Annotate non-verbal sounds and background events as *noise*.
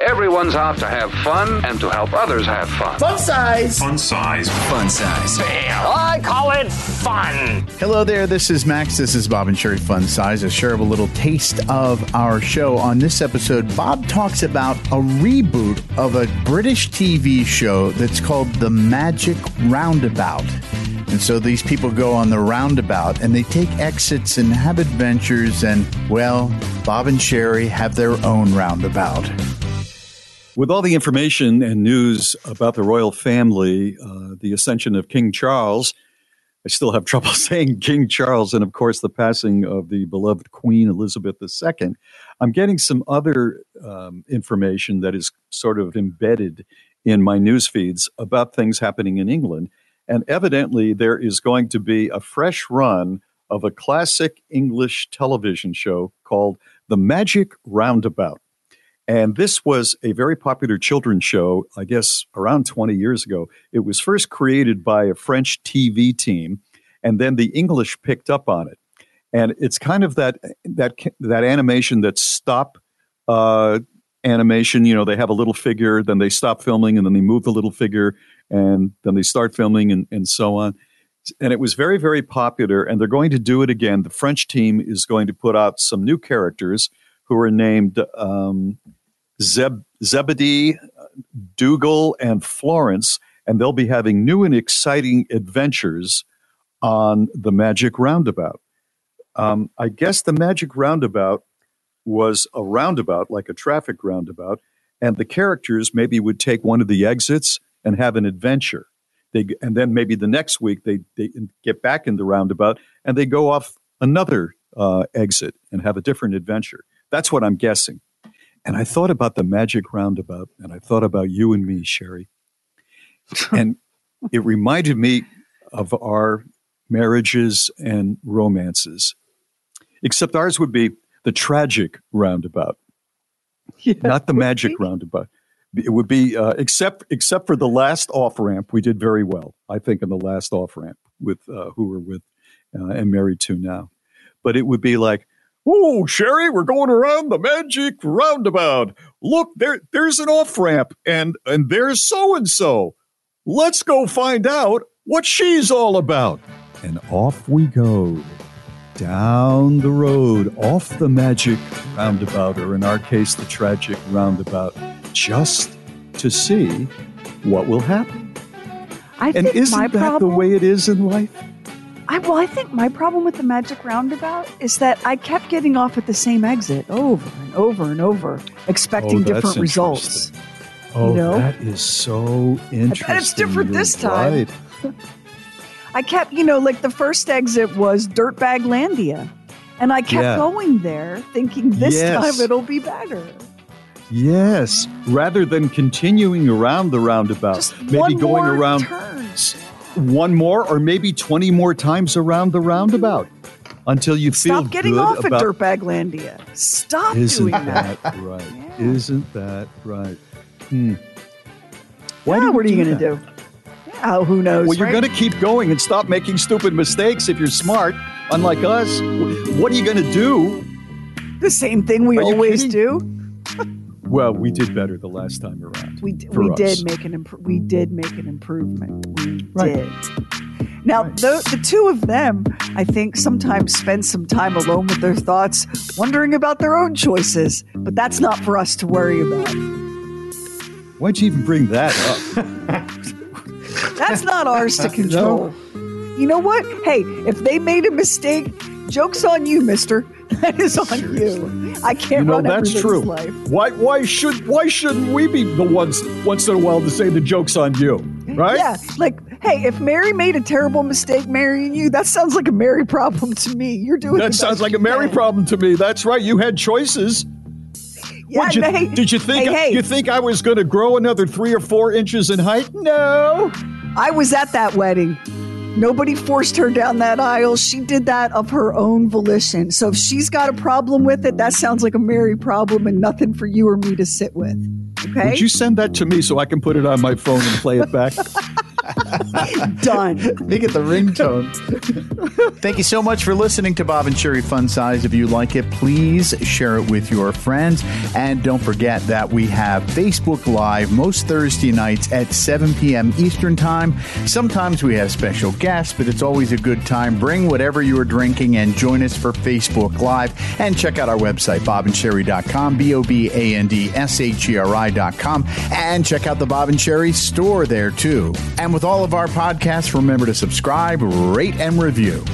Everyone's out to have fun and to help others have fun. Fun size. Fun size. Fun size. I call it fun. Hello there. This is Max. This is Bob and Sheri Fun Size. A share of a little taste of our show. On this episode, Bob talks about a reboot of a British TV show that's called The Magic Roundabout. And so these people go on the roundabout and they take exits and have adventures. And, well, Bob and Sheri have their own roundabout. With all the information and news about the royal family, uh, the ascension of King Charles, I still have *laughs* trouble saying King Charles, and of course the passing of the beloved Queen Elizabeth II. I'm getting some other um, information that is sort of embedded in my news feeds about things happening in England. And evidently, there is going to be a fresh run of a classic English television show called The Magic Roundabout. And this was a very popular children's show, I guess around 20 years ago. It was first created by a French TV team, and then the English picked up on it. And it's kind of that that that animation that stop uh, animation. You know, they have a little figure, then they stop filming, and then they move the little figure, and then they start filming, and, and so on. And it was very, very popular, and they're going to do it again. The French team is going to put out some new characters who are named um, Zeb, Zebedee, Dougal, and Florence, and they'll be having new and exciting adventures on the Magic Roundabout. Um, I guess the Magic Roundabout was a roundabout, like a traffic roundabout, and the characters maybe would take one of the exits and have an adventure. They, and then maybe the next week they, they get back in the roundabout and they go off another uh, exit and have a different adventure. That's what I'm guessing. And I thought about the magic roundabout, and I thought about you and me, Sheri. *laughs* and it reminded me of our marriages and romances, except ours would be the tragic roundabout, yeah, not the magic be. roundabout. It would be uh, except except for the last off ramp, we did very well, I think, in the last off ramp with uh, who we're with uh, and married to now. But it would be like Oh, Sheri, we're going around the magic roundabout. Look, there, there's an off ramp, and and there's so and so. Let's go find out what she's all about. And off we go down the road, off the magic roundabout, or in our case, the tragic roundabout, just to see what will happen. I and isn't that problem- the way it is in life? I, well, I think my problem with the magic roundabout is that I kept getting off at the same exit over and over and over, expecting oh, different results. Oh, you know? that is so interesting. Bet it's different You're this time. Right. *laughs* I kept, you know, like the first exit was Dirtbag Landia. And I kept Yeah. going there thinking this Yes. time it'll be better. Yes, rather than continuing around the roundabout, Just maybe going around turn. One more or maybe 20 more times around the roundabout until you feel Stop getting off about at Dirtbag Landia. Stop Isn't doing that. that right? Yeah. Isn't that right? Hmm. Why Yeah, do what are you going to do? Oh, who knows? Well, you're right? going to keep going and stop making stupid mistakes if you're smart, unlike us. What are you going to do? the same thing we Are always do. Well, we did better the last time around. We, d- we us. did make an imp- we did make an improvement. We Right. did. Now, the, the two of them, I think, sometimes spend some time alone with their thoughts, wondering about their own choices. But that's not for us to worry about. Why'd you even bring that up? *laughs* That's not ours to *laughs* control. No. You know what? Hey, if they made a mistake, joke's on you, mister. *laughs* That is on you. I can't you know, that's true. life. Why why should why shouldn't we be the ones once in a while to say the joke's on you? Right? Yeah. Like, hey, if Mary made a terrible mistake marrying you, that sounds like a Mary problem to me. You're doing That sounds like a Mary problem to me. That's right. You had choices. Yeah, you, hey, did you think hey, hey. you think I was going to grow another three or four inches in height? No. I was at that wedding. Nobody forced her down that aisle. She did that of her own volition. So if she's got a problem with it, that sounds like a Mary problem and nothing for you or me to sit with. Okay. Would you send that to me so I can put it on my phone and play it back? *laughs* *laughs* Done. Make it the ringtone. Thank you so much for listening to Bob and Sheri Fun Size. If you like it, please share it with your friends. And don't forget that we have Facebook Live most Thursday nights at 7 p.m. Eastern Time. Sometimes we have special guests, but it's always a good time. Bring whatever you are drinking and join us for Facebook Live. And check out our website, bobandsheri.com, B O B A N D S H E R I.com. And check out the Bob and Sheri store there too. And with of our podcasts, remember to subscribe, rate, and review.